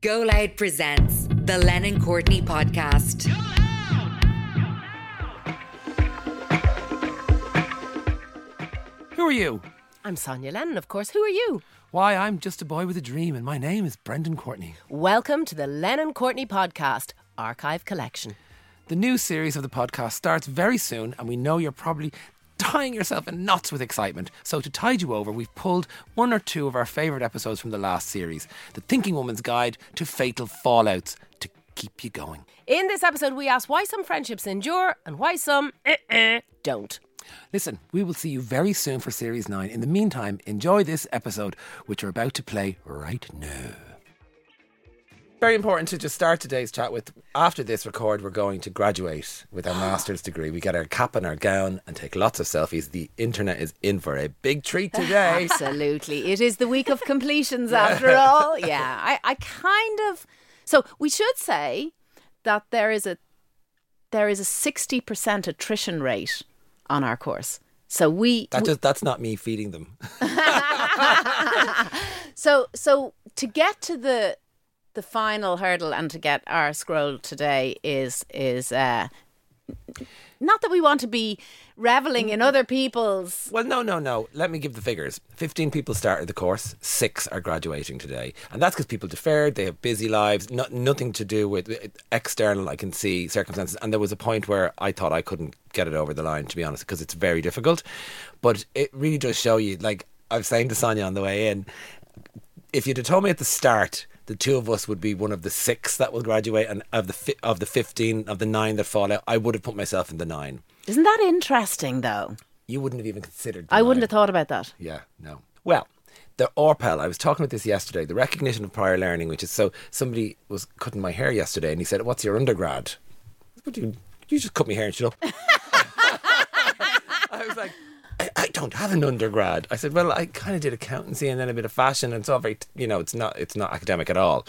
Go Loud presents the Lennon Courtney podcast. Who are you? I'm Sonya Lennon, of course. Who are you? Why, I'm just a boy with a dream, and my name is Brendan Courtney. Welcome to the Lennon Courtney Podcast Archive Collection. The new series of the podcast starts very soon, and we know you're probably tying yourself in knots with excitement. So, to tide you over, we've pulled one or two of our favourite episodes from the last series The Thinking Woman's Guide to Fatal Fallouts to keep you going. In this episode, we ask why some friendships endure and why some uh-uh, don't. Listen, we will see you very soon for Series 9. In the meantime, enjoy this episode, which we're about to play right now. Very important to just start today's chat with. After this record, we're going to graduate with our master's degree. We get our cap and our gown and take lots of selfies. The internet is in for a big treat today. Absolutely. It is the week of completions after all. Yeah. I, I kind of so we should say that there is a there is a sixty percent attrition rate on our course. So we That just, that's not me feeding them. So so to get to the the final hurdle and to get our scroll today is is uh not that we want to be reveling in other people's Well, no, no, no. Let me give the figures. 15 people started the course, six are graduating today. And that's because people deferred, they have busy lives, no, nothing to do with external, I can see, circumstances. And there was a point where I thought I couldn't get it over the line, to be honest, because it's very difficult. But it really does show you, like I was saying to Sonya on the way in, if you'd have told me at the start, the two of us would be one of the six that will graduate, and of the fi- of the fifteen of the nine that fall out, I would have put myself in the nine. Isn't that interesting though? You wouldn't have even considered. I wouldn't nine. have thought about that. Yeah, no. Well, the RPL, I was talking about this yesterday, the recognition of prior learning, which is so somebody was cutting my hair yesterday and he said, What's your undergrad? What do you, you just cut my hair and shut up. I was like, I, don't have an undergrad. I said, Well, I kind of did accountancy and then a bit of fashion and it's all very, you know, it's not, it's not academic at all.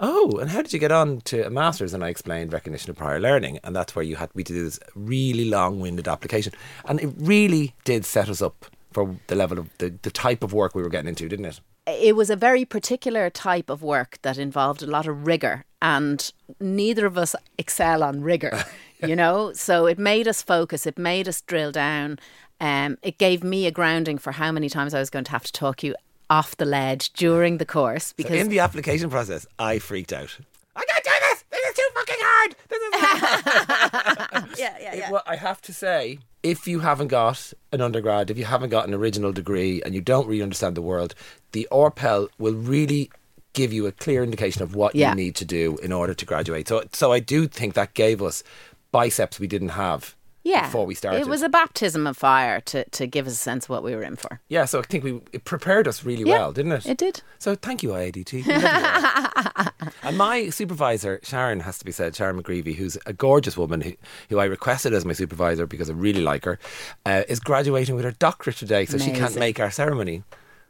Oh, and how did you get on to a master's? And I explained recognition of prior learning, and that's where you had we did this really long-winded application, and it really did set us up for the level of the, the type of work we were getting into, didn't it? It was a very particular type of work that involved a lot of rigor and neither of us excel on rigor, you know? So it made us focus, it made us drill down. Um, it gave me a grounding for how many times I was going to have to talk you off the ledge during the course So because in the application process, I freaked out. I can't do this. This is too fucking hard. This is. hard yeah, yeah, It- well, I have to say, if you haven't got an undergrad, if you haven't got an original degree, and you don't really understand the world, the RPL will really give you a clear indication of what Yeah. you need to do in order to graduate. So, so I do think that gave us biceps we didn't have yeah. before we started. It was a baptism of fire to, to give us a sense of what we were in for. yeah, so I think we it prepared us really Yeah, well, didn't it? It did. So thank you, IADT. We love you all. and my supervisor, Sharon, has to be said, Sharon McGreevy, who's a gorgeous woman who, who I requested as my supervisor because I really like her, uh, is graduating with her doctorate today, so she can't make our ceremony.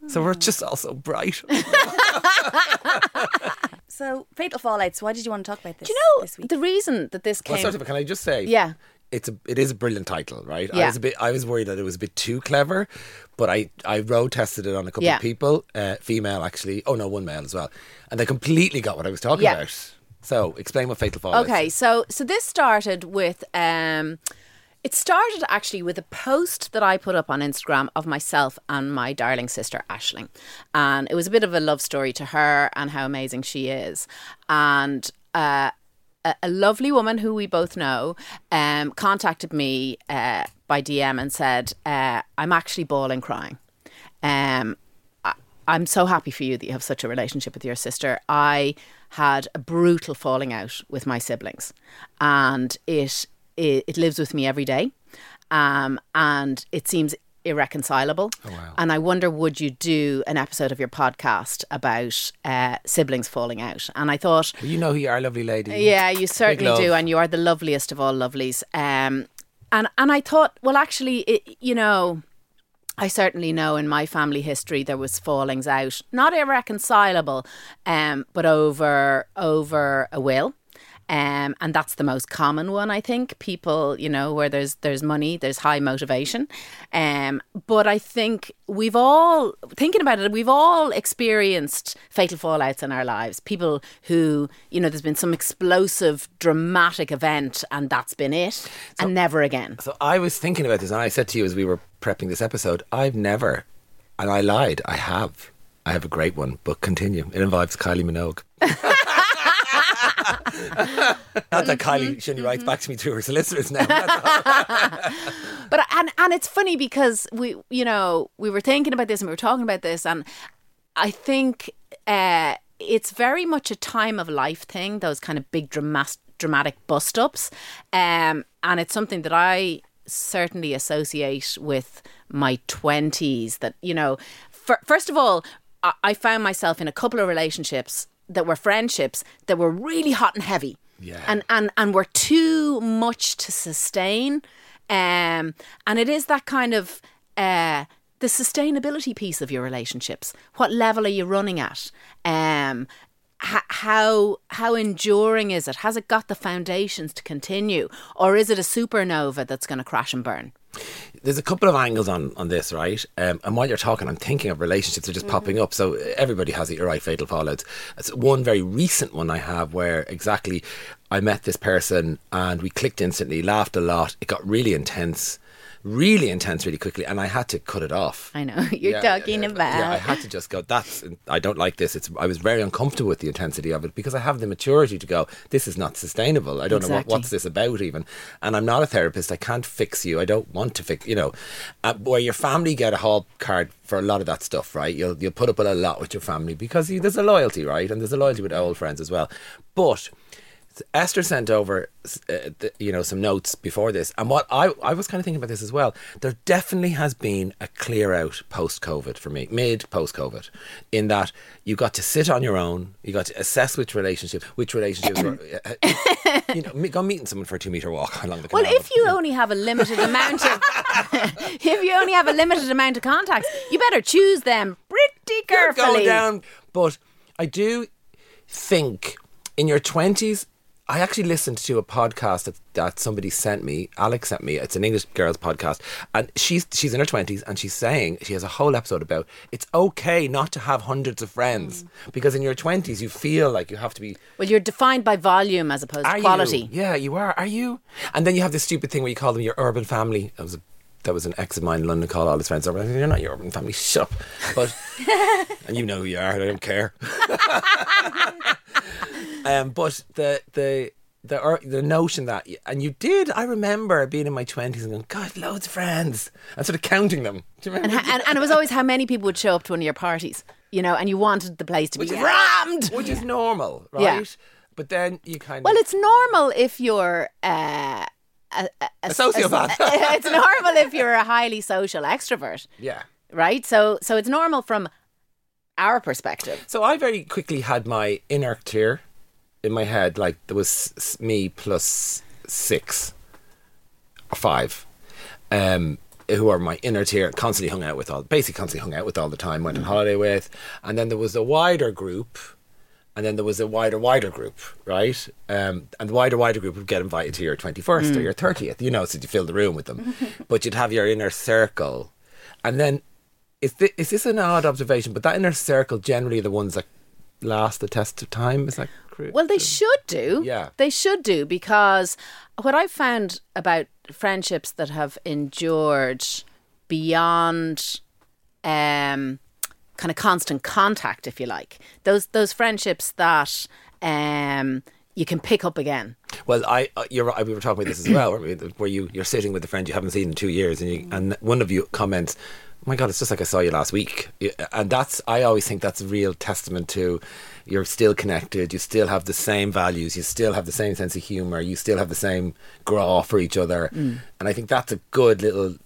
So we're just all so bright. So, fatal fallouts. Why did you want to talk about this? Do you know this week? the reason that this well, came? sort of, can I just say? Yeah. It's a, it is a brilliant title, right? I was a bit, I was worried that it was a bit too clever, but I, I road tested it on a couple Yeah. of people, uh, female actually. Oh no, one male as well, and they completely got what I was talking Yeah. about. So explain what fatal fallout. Okay, so so this started with um it started actually with a post that I put up on Instagram of myself and my darling sister Ashling. And it was a bit of a love story to her and how amazing she is. And uh a, lovely woman who we both know um, contacted me uh, by DM and said, uh, I'm actually bawling crying. Um, I- I'm so happy for you that you have such a relationship with your sister. I had a brutal falling out with my siblings, and it it, it lives with me every day, um, and it seems irreconcilable. And I wonder, would you do an episode of your podcast about uh, siblings falling out? And I thought, Well, you know who you are, lovely lady. yeah, you certainly do, and you are the loveliest of all lovelies. Um, and and I thought, well, actually, it, you know, I certainly know in my family history there was fallings out, not irreconcilable, um, but over over a will. Um, and that's the most common one. I think people, you know, where there's there's money, there's high motivation, um, but I think we've all thinking about it. We've all experienced fatal fallouts in our lives. People who, you know, there's been some explosive, dramatic event, and that's been it, and never again. So I was thinking about this, and I said to you as we were prepping this episode, I've never, and I lied, I have. I have a great one, but continue. It involves Kylie Minogue. Not that Kylie shouldn't writes back to me through her solicitors now. But and and it's funny because we you know we were thinking about this and we were talking about this and I think uh, it's very much a time of life thing. Those kind of big dramatic dramatic bust ups, um, and it's something that I certainly associate with my twenties. That you know, fir- first of all, I found myself in a couple of relationships that were friendships that were really hot and heavy. Yeah. And and and were too much to sustain. Um, and it is that kind of uh, the sustainability piece of your relationships. What level are you running at? Um, how how enduring is it? Has it got the foundations to continue, or is it a supernova that's going to crash and burn? There's a couple of angles on, on this, right? Um, and while you're talking, I'm thinking of relationships that are just popping up. So everybody has it, you're right, fatal fallouts. It's one very recent one I have where exactly I met this person and we clicked instantly, laughed a lot. It got really intense, really intense really quickly, and I had to cut it off. I know you're Yeah, talking yeah, about. Yeah, I had to just go. That's I don't like this. It's I was very uncomfortable with the intensity of it because I have the maturity to go. This is not sustainable. I don't know what, what's this about even. And I'm not a therapist. I can't fix you. I don't want to fix. You know, uh, where your family get a hall card for a lot of that stuff, right? You'll you'll put up with a lot with your family because you, there's a loyalty, right? And there's a loyalty with old friends as well. But Esther sent over, uh, the, you know, some notes before this, and what I I was kind of thinking about this as well. There definitely has been a clear out post COVID for me, mid post COVID, in that you got to sit on your own, you got to assess which relationships, which relationships were, uh, you know, me- go meeting someone for a two meter walk along the. Well, if you only have a limited amount of if you only have a limited amount of contacts, you better choose them pretty You're carefully. going down. But I do think in your twenties. I actually listened to a podcast that, that somebody sent me. Alex sent me. It's an English girls podcast, and she's she's in her twenties, and she's saying she has a whole episode about it's okay not to have hundreds of friends mm. because in your twenties you feel like you have to be Well, you're defined by volume as opposed to quality. You? Yeah, you are. Are you? And then you have this stupid thing where you call them your urban family. That was a, that was an ex of mine in London called all his friends over. I said, You're not your urban family. Shut up. But and you know who you are. I don't care. um, but the the. The, ur- the notion that and you did I remember being in my 20s and going God loads of friends and sort of counting them do you And, remember ha- and, and it was always how many people would show up to one of your parties, you know, and you wanted the place to be which is, rammed. which is normal right Yeah. but then you kind of. Well, it's normal if you're uh, a, a, a sociopath it's normal if you're a highly social extrovert, yeah right? So, so it's normal from our perspective. So I very quickly had my inner tier in my head, like there was me plus six or five, um, who are my inner tier, constantly hung out with all, basically constantly hung out with all the time, went on holiday with, and then there was a wider group. And then there was a wider, wider group, right? Um, and the wider, wider group would get invited to your 21st or your 30th, you know, so you fill the room with them. but you'd have your inner circle. And then is this, is this an odd observation? But that inner circle generally the ones that last the test of time. Is that correct? Well, they should do. Yeah. They should do because what I've found about friendships that have endured beyond um, kind of constant contact, if you like, those those friendships that um, you can pick up again. Well, I uh, you're right. We were talking about this as well? Where you you're sitting with a friend you haven't seen in two years, and you, and one of you comments, "Oh my God, it's just like I saw you last week," and that's I always think that's a real testament to you're still connected. You still have the same values. You still have the same sense of humor. You still have the same graw for each other, and I think that's a good little.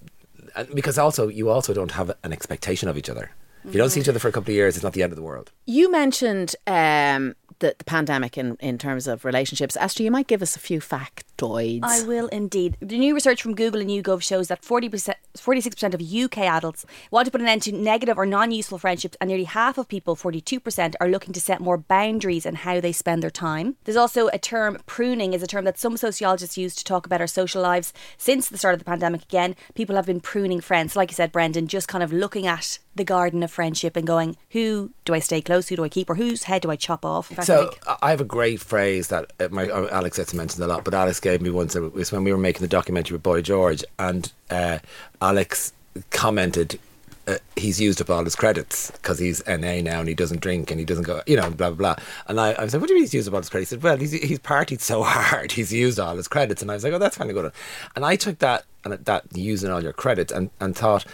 Because also you also don't have an expectation of each other. If you don't see each other for a couple of years, it's not the end of the world. You mentioned um, the, the pandemic in, in terms of relationships. Esther, you might give us a few facts factoids. I will indeed. The new research from Google and YouGov shows that 40%, 46% of UK adults want to put an end to negative or non useful friendships, and nearly half of people, 42%, are looking to set more boundaries in how they spend their time. There's also a term, pruning, is a term that some sociologists use to talk about our social lives. Since the start of the pandemic, again, people have been pruning friends. Like you said, Brendan, just kind of looking at the garden of friendship and going, who do I stay close? Who do I keep? Or whose head do I chop off? I So I have a great phrase that uh, my uh, Alex gets mentioned a lot, but Alex gave me once. It was when we were making the documentary with Boy George, and uh, Alex commented. Uh, he's used up all his credits because he's NA now and he doesn't drink and he doesn't go, you know, blah, blah, blah. And I, I like, what do you mean he's used up all his credits? He said, well, he's, he's partied so hard, he's used all his credits. And I was like, oh, that's kind of good. And I took that, and that using all your credits and, and thought,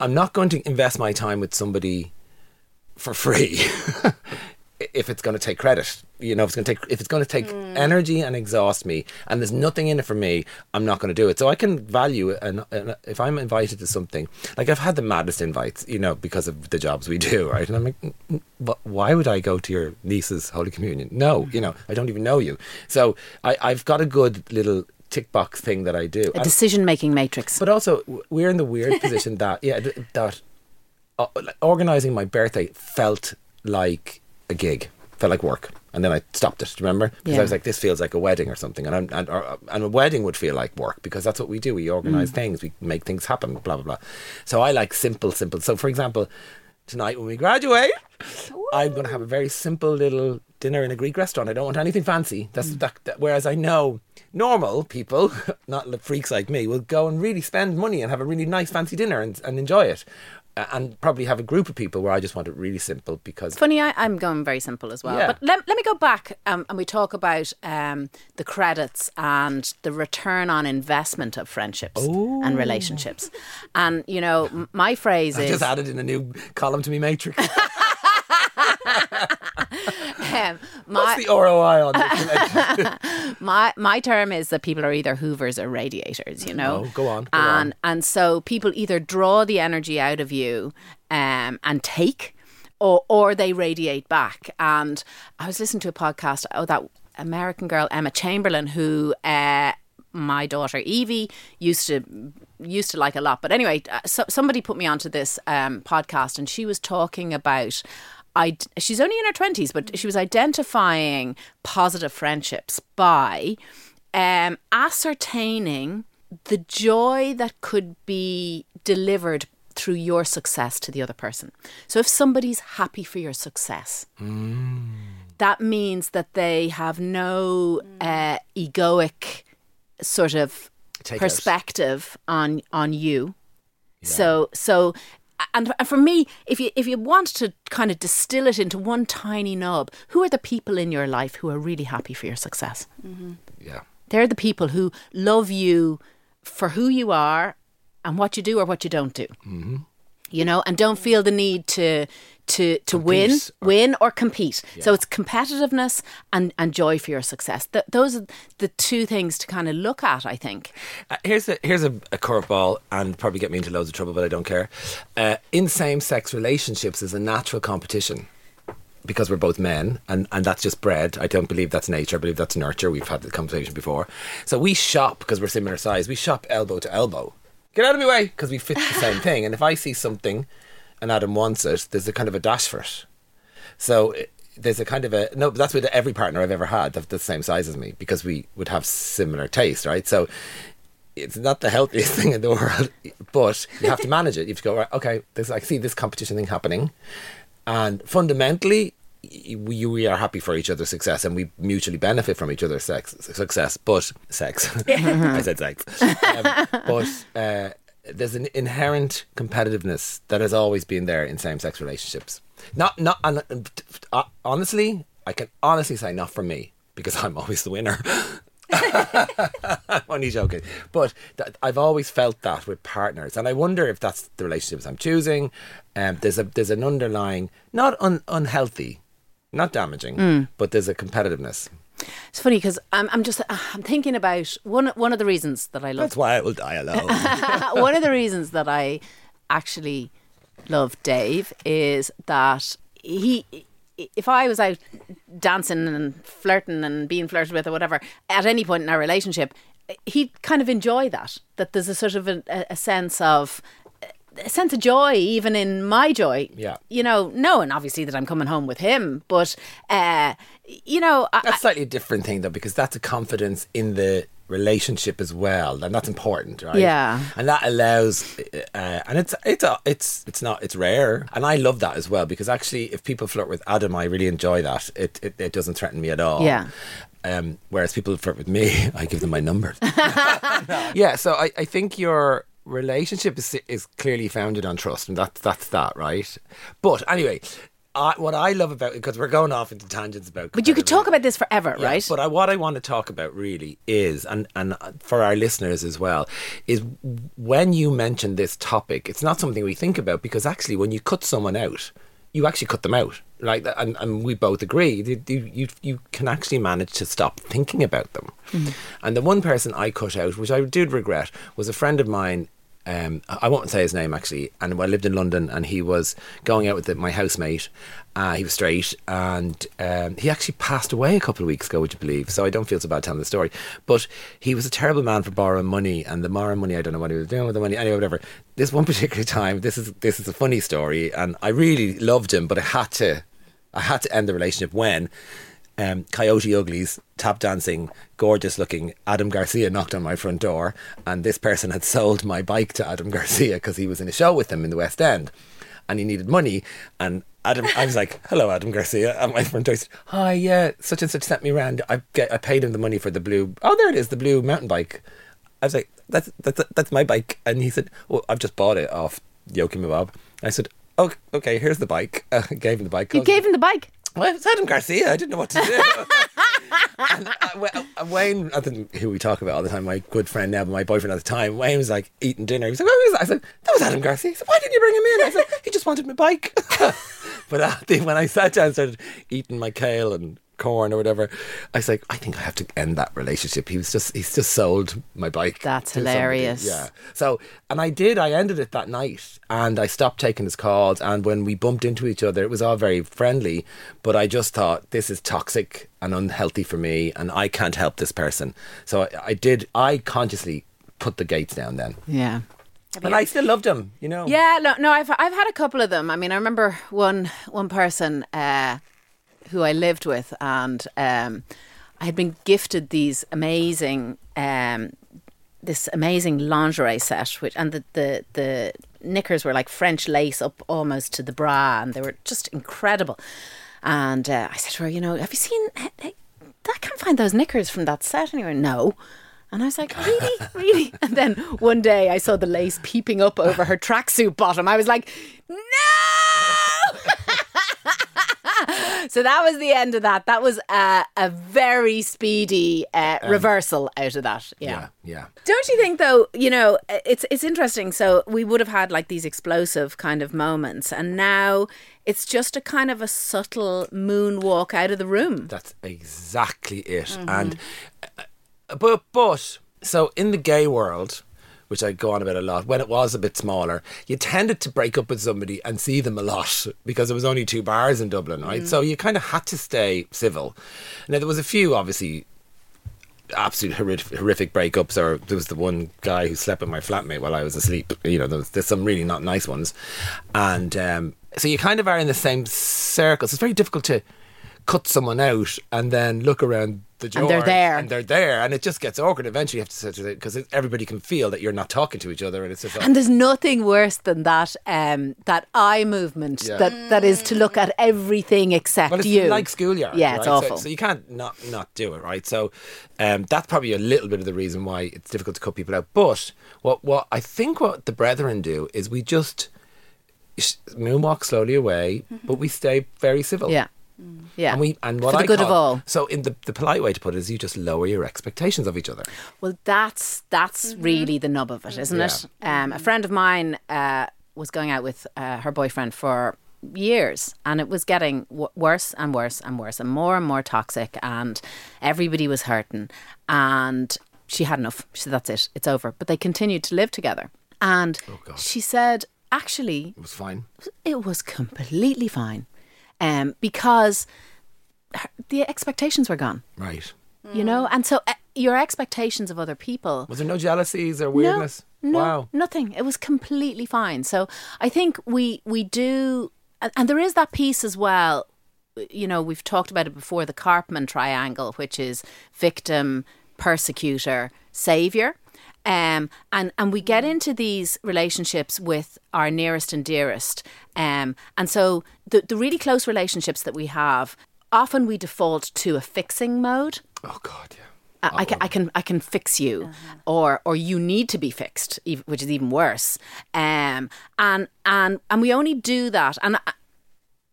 I'm not going to invest my time with somebody for free if it's going to take credit. You know, if it's going to take if it's going to take energy and exhaust me, and there's nothing in it for me, I'm not going to do it. So I can value it, and, and if I'm invited to something, like I've had the maddest invites, you know, because of the jobs we do, right? And I'm like, "Mm, mm, but why would I go to your niece's holy communion? No, you know, I don't even know you. So I, I've got a good little tick box thing that I do. a decision making matrix. but also, we're in the weird position that yeah, that uh, organizing my birthday felt like a gig, felt like work, and then I stopped it. Remember? Because Yeah. I was like, this feels like a wedding or something, and I'm, and or, and a wedding would feel like work because that's what we do. We Mm. organize things, we make things happen, blah blah blah. So I like simple, simple. So for example, tonight when we graduate, I'm going to have a very simple little dinner in a Greek restaurant. I don't want anything fancy. That's mm. that, that. Whereas I know normal people, not freaks like me, will go and really spend money and have a really nice fancy dinner and, and enjoy it, Uh, and probably have a group of people where I just want it really simple because Funny, I, I'm going very simple as well. Yeah. But let, let me go back um, and we talk about um, the credits and the return on investment of friendships and relationships. And, you know, m- my phrase I is just added in a new column to me matrix. my, What's the ROI on this? my my term is that people are either hoovers or radiators you know Oh, go on, go and on. and so people either draw the energy out of you um and take or or they radiate back and i was listening to a podcast oh that american girl emma chamberlain who uh my daughter Evie used to used to like a lot, but anyway, uh, so, somebody put me onto this um, podcast, and she was talking about I, she's only in her 20s, but she was identifying positive friendships by um, ascertaining the joy that could be delivered through your success to the other person. So if somebody's happy for your success, that means that they have no uh, egoic sort of Take out. perspective on on you. So so and and for me, if you if you want to kind of distill it into one tiny nub, who are the people in your life who are really happy for your success? yeah. They're the people who love you for who you are and what you do or what you don't do. Mm-hmm. You know, and don't feel the need to to to win, or- win or compete. So it's competitiveness and and joy for your success. Th- those are the two things to kind of look at. I think. Uh, here's a here's a, a curveball and probably get me into loads of trouble, but I don't care. Uh, in same sex relationships is a natural competition because we're both men, and, and that's just bred. I don't believe that's nature. I believe that's nurture. We've had the conversation before. So we shop because we're similar size. We shop elbow to elbow. Get out of my way because we fit the same thing. And if I see something and Adam wants it, there's a kind of a dash for it. So eh, there's a kind of a no. That's with every partner I've ever had that's the same size as me because we would have similar taste, right? So it's not the healthiest thing in the world, but you have to manage it. You have to go right. Okay, there's I see this competition thing happening, and fundamentally. We, we are happy for each other's success and we mutually benefit from each other's sex, success. But sex, I said sex. Um, but uh, there's an inherent competitiveness that has always been there in same-sex relationships. Not, not, uh, honestly, I can honestly say not for me because I'm always the winner. I'm only joking, but that, I've always felt that with partners, and I wonder if that's the relationships I'm choosing. Um, there's a there's an underlying, not un, unhealthy, not damaging, mm. but there's a competitiveness. It's funny because I'm I'm just uh, I'm thinking about one one of the reasons that I love That's why I will die alone. one of the reasons that I actually love Dave is that he, if I was out dancing and flirting and being flirted with or whatever at any point in our relationship, he'd kind of enjoy that. That there's a sort of a, a sense of sense of joy even in my joy. Yeah. You know, knowing obviously that I'm coming home with him, but uh, you know, I, That's slightly a different thing though, because that's a confidence in the relationship as well, and that's important, right? Yeah. and that allows, uh, and it's it's a, it's it's not it's rare, and I love that as well because actually, if people flirt with Adam, I really enjoy that. It it, it doesn't threaten me at all. Yeah. Um, whereas people flirt with me, I give them my number. yeah, so I, I think your relationship is is clearly founded on trust, and that's that's that, right? But anyway, I, what I love about it because we're going off into tangents about. but you could talk about this forever, Yeah, right? But I, what I want to talk about really is, and and for our listeners as well, is when you mention this topic, it's not something we think about because actually, when you cut someone out, you actually cut them out, like, and, and we both agree, you, you you you can actually manage to stop thinking about them. Mm-hmm. And the one person I cut out, which I did regret, was a friend of mine um, I won't say his name actually, and I lived in London, and he was going out with the, my housemate. Uh, he was straight, and um, he actually passed away a couple of weeks ago, would you believe? So I don't feel so bad telling the story. But he was a terrible man for borrowing money, and the borrowing money, I don't know what he was doing with the money. Anyway, whatever. This one particular time, this is this is a funny story, and I really loved him, but I had to, I had to end the relationship when um, Coyote Uglies, tap dancing, gorgeous looking Adam Garcia knocked on my front door, and this person had sold my bike to Adam Garcia because he was in a show with him in the West End, and he needed money. And Adam, I was like, "Hello, Adam Garcia," at my front door. Said, "Hi, yeah, such and such sent me around. I get, I paid him the money for the blue. Oh, there it is, the blue mountain bike." I was like, "That's that's that's my bike," and he said, "Well, I've just bought it off Yoki Bob." I said, "Oh, okay, here's the bike." Uh, gave him the bike. you gave him the bike. Well, it's Adam Garcia. I didn't know what to do. and uh, uh, Wayne, I think who we talk about all the time, my good friend now, but my boyfriend at the time, Wayne was like eating dinner. He was like, "What was that?" I said, "That was Adam Garcia." He said, "Why didn't you bring him in?" I said, "He just wanted my bike." but uh, when I sat down and started eating my kale and corn or whatever, I was like, "I think I have to end that relationship." He was just, he's just sold my bike. That's to somebody. hilarious. Yeah. So, and I did. I ended it that night, and I stopped taking his calls. And when we bumped into each other, it was all very friendly. But I just thought this is toxic and unhealthy for me, and I can't help this person. So I, I did. I consciously put the gates down then, Yeah. and I still loved him. You know. Yeah, no, no, I've I've had a couple of them. I mean, I remember one one person uh, who I lived with, and um, I had been gifted these amazing um, this amazing lingerie set, which and the the the knickers were like French lace up almost to the bra, and they were just incredible. And uh, I said to her, you know, have you seen? I I can't find those knickers from that set anywhere. No. And I was like, really? Really? And then one day I saw the lace peeping up over her tracksuit bottom. I was like, no! So that was the end of that. That was a, a very speedy uh, reversal out of that. Yeah. yeah. Yeah. Don't you think though, you know, it's it's interesting. So we would have had like these explosive kind of moments and now it's just a kind of a subtle moonwalk out of the room. That's exactly it. And uh, but but so in the gay world, which I go on about a lot, when it was a bit smaller, you tended to break up with somebody and see them a lot because there was only two bars in Dublin, right? So you kind of had to stay civil. Now there was a few obviously absolute horrific, horrific breakups or there was the one guy who slept with my flatmate while I was asleep you know there was, there's some really not nice ones and um, so you kind of are in the same circles it's very difficult to cut someone out and then look around the door they're there. and they're there and it just gets awkward eventually you have to sit because everybody can feel that you're not talking to each other and it's just And there's nothing worse than that um, that eye movement Yeah. that, that is to look at everything except Well, it's you. like schoolyard. Yeah, it's awful. So, so you can't not not do it, right? So um, that's probably a little bit of the reason why it's difficult to cut people out. But what what I think what the brethren do is we just moonwalk slowly away, but we stay very civil. yeah. Yeah. And we and what For the I good of call- all. So in the the polite way to put it is you just lower your expectations of each other. Well, that's that's really the nub of it, isn't it? Um, a friend of mine uh, was going out with uh, her boyfriend for years, and it was getting w- worse and worse and worse, and more and more toxic, and everybody was hurting, and she had enough. She said, "That's it, it's over." But they continued to live together, and she said, "Actually, It was fine. it was completely fine um, because her- the expectations were gone. Right. You know, and so uh, your expectations of other people Was there no jealousies or weirdness? no, wow. nothing. It was completely fine. So I think we we do, and, and there is that piece as well. You know, we've talked about it before the Karpman triangle, which is victim, persecutor, savior. Um, and, and we get into these relationships with our nearest and dearest. Um, and so the, the really close relationships that we have, often we default to a fixing mode. Oh God, yeah. I, I can, I can, I can fix you, or or you need to be fixed, which is even worse. Um, and and and we only do that, and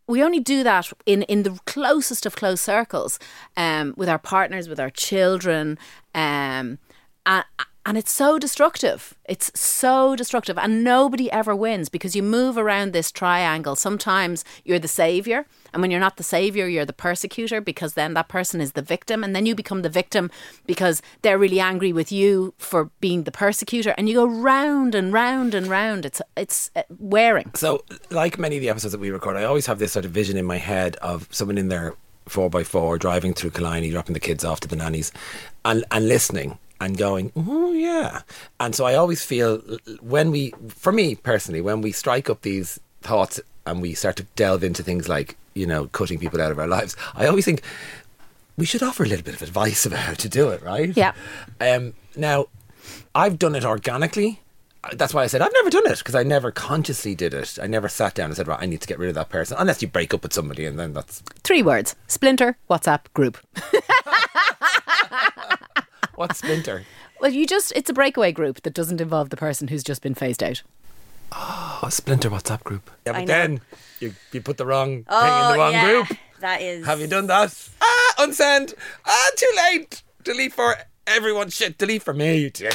we only do that in in the closest of close circles, um, with our partners, with our children, um, and and it's so destructive. It's so destructive, and nobody ever wins because you move around this triangle. Sometimes you're the savior, and when you're not the savior, you're the persecutor because then that person is the victim, and then you become the victim because they're really angry with you for being the persecutor, and you go round and round and round. It's it's uh, wearing. So, like many of the episodes that we record, I always have this sort of vision in my head of someone in their four by four driving through Killiney, dropping the kids off to the nannies, and and listening and going, oh yeah. And so I always feel when we, for me personally, when we strike up these thoughts and we start to delve into things like you know cutting people out of our lives, I always think we should offer a little bit of advice about how to do it, right? Yeah. Um, now, I've done it organically. That's why I said I've never done it because I never consciously did it. I never sat down and said, "Right, I need to get rid of that person," unless you break up with somebody, and then that's Three words: splinter, WhatsApp group. what's splinter. Well, you just, it's a breakaway group that doesn't involve the person who's just been phased out. Oh, splinter WhatsApp group. Yeah, but then you, you put the wrong thing in Oh, the wrong yeah. group. That is. Have you done that? Ah, unsend. Ah, too late. Delete for everyone. Shit, delete for me. Delete for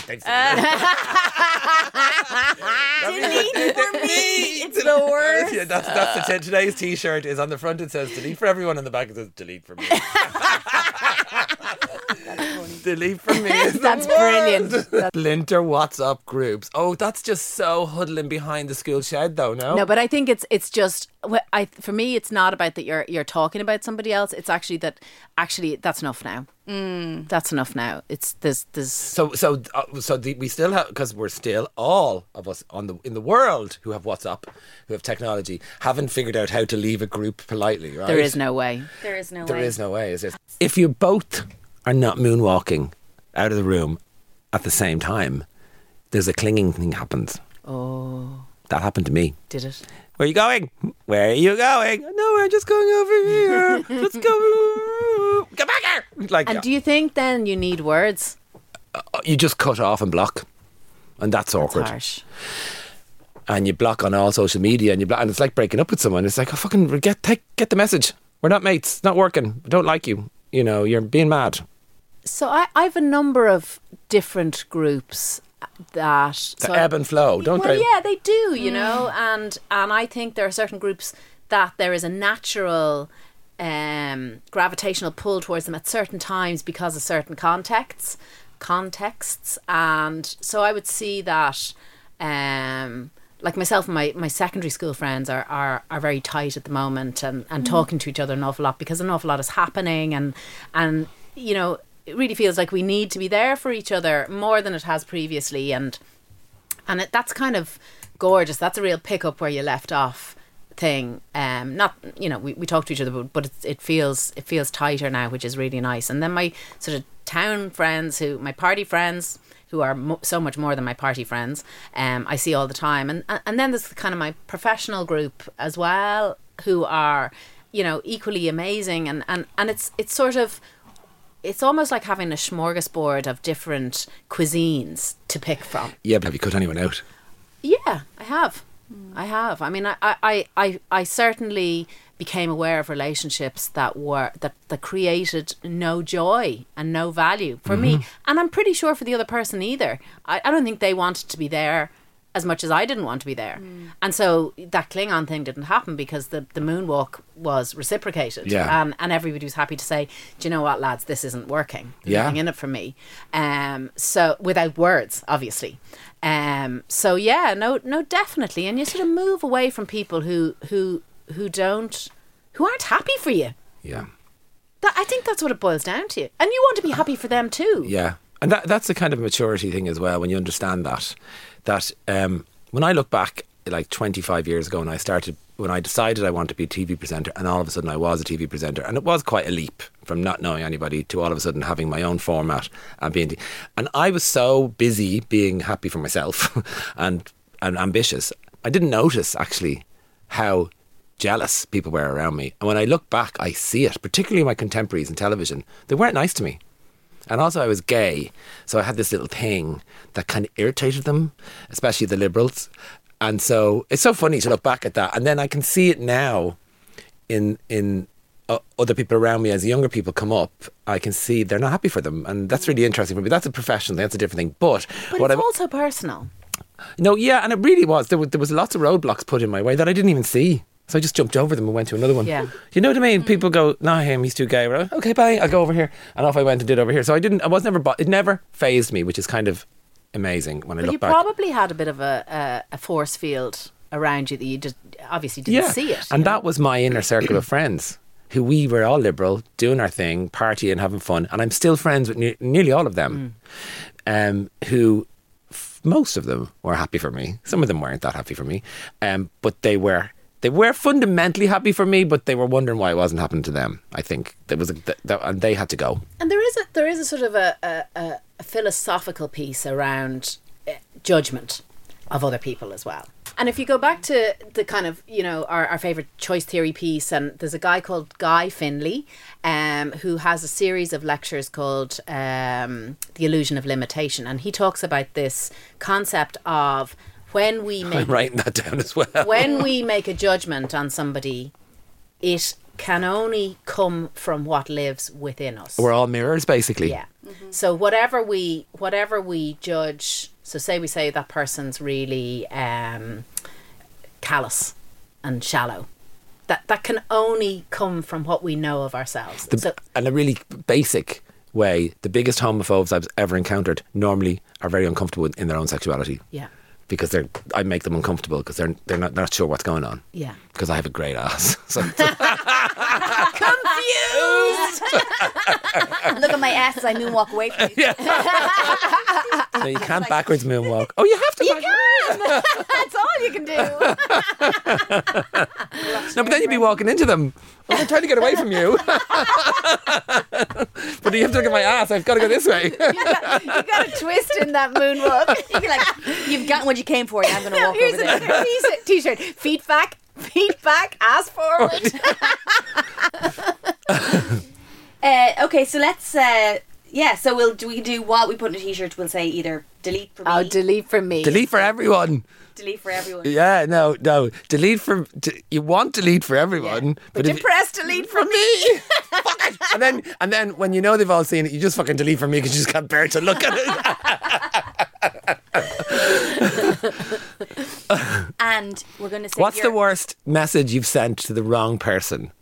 Delete for me. It's the worst. Yeah, that's that's the t- today's T-shirt is on the front. It says delete for everyone, on the back it says delete for me. Delete for me. is That's worst. brilliant. Splinter WhatsApp groups. Oh, that's just so huddling behind the school shed, though. No, No, but I think it's it's just I for me it's not about that you're you're talking about somebody else. It's actually that actually that's enough now. Mm. That's enough now. It's there's there's So so uh, so the, we still have because we're still all of us on the in the world who have WhatsApp, who have technology, haven't figured out how to leave a group politely. Right? there is no way. There is no There way. is no way. Is there? If you both are not moonwalking out of the room at the same time, there's a clinging thing happens. Oh, That happened to me. did it? Where are you going? Where are you going? No, we're just going over here. Let's go. Get back here. Like And do you think then you need words? Uh, you just cut off and block, and that's It's awkward. harsh. and you block on all social media and you block, and it's like breaking up with someone. It's like, oh, fucking get take, get the message. We're not mates. It's not working. Don't like you. You know, you're being mad. So I I have a number of different groups that The so ebb and flow, don't well, they? yeah, they do, you know, and and I think there are certain groups that there is a natural um, gravitational pull towards them at certain times because of certain contexts, contexts, and so I would see that. Um, like myself and my, my secondary school friends are, are, are very tight at the moment and, and talking to each other an awful lot because an awful lot is happening and and you know it really feels like we need to be there for each other more than it has previously and and it, that's kind of gorgeous. That's a real pick up where you left off thing. Um, not you know we, we talk to each other, but, but it, it feels it feels tighter now, which is really nice. And then my sort of town friends, who my party friends, who are mo- so much more than my party friends, um, I see all the time. And and then there's kind of my professional group as well, who are you know equally amazing. And and and it's it's sort of it's almost like having a smorgasbord of different cuisines to pick from. Yeah, but have you cut anyone out? Yeah, I have. I have. I mean, I, I, I, I certainly became aware of relationships that were that that created no joy and no value for me, mm-hmm. and I'm pretty sure for the other person either. I, I don't think they wanted to be there as much as I didn't want to be there, and so that Klingon thing didn't happen because the the moonwalk was reciprocated, Yeah. and and everybody was happy to say, do you know what, lads, this isn't working. There's Yeah. nothing in it for me. Um, so without words, obviously. Um, so yeah, no, no, definitely, and you sort of move away from people who who who don't who aren't happy for you. Yeah. That, I think that's what it boils down to. And you want to be happy for them too. Yeah, and that that's a kind of maturity thing as well when you understand that. That um, when I look back, like 25 years ago, when I started, when I decided I wanted to be a TV presenter, and all of a sudden I was a TV presenter, and it was quite a leap from not knowing anybody to all of a sudden having my own format and being, and I was so busy being happy for myself and and ambitious, I didn't notice actually how jealous people were around me. And when I look back, I see it, particularly my contemporaries in television. They weren't nice to me. And also, I was gay, so I had this little thing that kind of irritated them, especially the liberals. And so it's so funny to look back at that, and then I can see it now in in uh, other people around me as younger people come up. I can see they're not happy for them, and that's really interesting for me. That's a professional thing; that's a different thing. But, But what it's I also personal. no, yeah, and it really was. There was there was lots of roadblocks put in my way that I didn't even see. So I just jumped over them and went to another one. Yeah. You know what I mean? People go, "No, him, he's too gay." Well, okay, bye. I'll go over here, and off I went and did over here. So I didn't. I was never. bo- It never phased me, which is kind of amazing when I But look you back. probably had a bit of a, a, a force field around you that you just obviously didn't see it. And you know? that was my inner circle of friends who we were all liberal, doing our thing, partying, having fun. And I'm still friends with ne- nearly all of them um, who, f- most of them were happy for me. Some of them weren't that happy for me. Um, but they were. They were fundamentally happy for me, but they were wondering why it wasn't happening to them. I think there was, a, and they had to go. And there is a there is a sort of a, a, a, philosophical piece around uh, judgment of other people as well. And if you go back to the kind of you know our, our favorite choice theory piece, and there's a guy called Guy Finley, um, who has a series of lectures called um, "The Illusion of Limitation," and he talks about this concept of when we make I'm writing that down as well. when we make a judgment on somebody, it can only come from what lives within us. We're all mirrors, basically. Yeah. So whatever we whatever we judge, so say we say that person's really um, callous and shallow. That that can only come from what we know of ourselves. The, so and a really basic way, the biggest homophobes I've ever encountered normally are very uncomfortable in their own sexuality. yeah, because they're I make them uncomfortable because they're they're not, not sure what's going on. yeah. Because I have a great ass. So Confused. Look at my ass as I moonwalk away from you. no, you can't backwards moonwalk. Oh, you have to. you backwards- can. That's all you can do. No, but then you'd be walking into them. I'm trying to get away from you. but you have to look at my ass. I've got to go this way. You got, you got a twist in that moonwalk. You'd be like, you've gotten what you came for. Now I'm going to walk Here's over there. another t-shirt. t-shirt. Feet back, feet back, ass forward. Uh, okay, so let's. Uh, yeah, so we'll do we do what we put in a t-shirt. We'll say either delete for oh, me, Oh, delete from me. delete for everyone. delete for everyone. Yeah, no, no. Delete for. D- you want delete for everyone, But if you press delete from me. me. Fuck it. And then, and then when you know they've all seen it, you just fucking delete for me because you just can't bear to look at it. And we're going to say What's the worst message you've sent to the wrong person?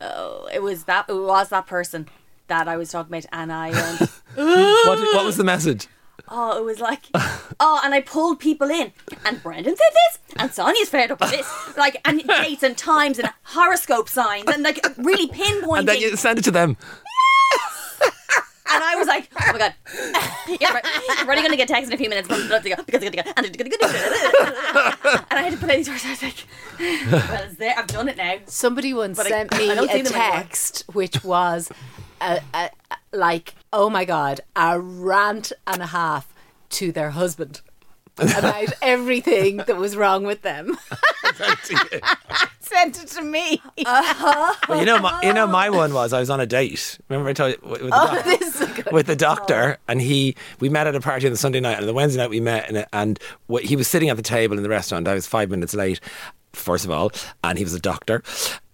Oh, it was that. It was that person that I was talking about, and I went. What, what was the message? Oh, it was like, oh, and I pulled people in, and Brendan said this, and Sonya's fed up with this, like, and dates and times and horoscope signs, and like really pinpointing. And then you send it to them. And I was like, oh my god, yeah, right. we're only going to get text in a few minutes because it's going to go. And I had to put out these words. I was like, well, it's there. I've done it now. Somebody once But I- sent I me don't see a anymore. text which was a, a, a- like, oh my god, a rant and a half to their husband about everything that was wrong with them. Sent it to me. Uh Well, you know, my, you know, my one was I was on a date. Remember I told you with, with the, Oh, doc- this is a good with the doctor, and he we met at a party on the Sunday night, and the Wednesday night we met, and, and wh- he was sitting at the table in the restaurant. I was five minutes late. First of all, and he was a doctor.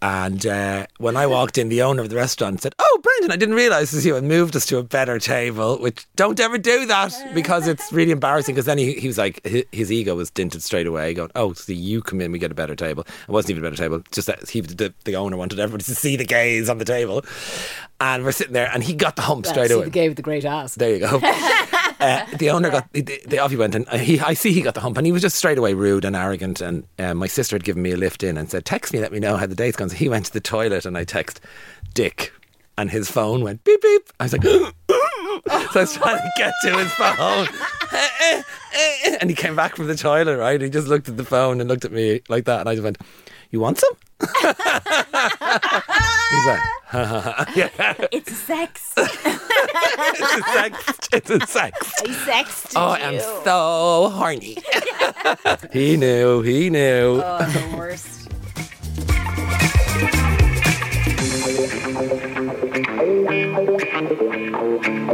And uh, when I walked in, the owner of the restaurant said, "Oh, Brendan, I didn't realise this was you," and moved us to a better table. Which don't ever do that because it's really embarrassing. Because then he, he was like, his, his ego was dinted straight away, going, "Oh, so you come in, we get a better table." It wasn't even a better table. Just that he, the, the owner wanted everybody to see the gays on the table, and we're sitting there, and he got the hump straight See away. the gay with the great ass. There you go. uh, the owner got the, the went, and he I see he got the hump, and he was just straight away rude and arrogant. And uh, my sister had given me a lift in and said, "Text me, let me know how the day's gone." So he went to the toilet, and I text Dick. and his phone went beep beep. I was like, so I was trying to get to his phone, and he came back from the toilet. Right, he just looked at the phone and looked at me like that, and I just went, "You want some?" He's like, yeah, It's sex. it's a sex. It's a sex. I sexted Oh, I am so horny. he knew. He knew. Oh, the worst. Ride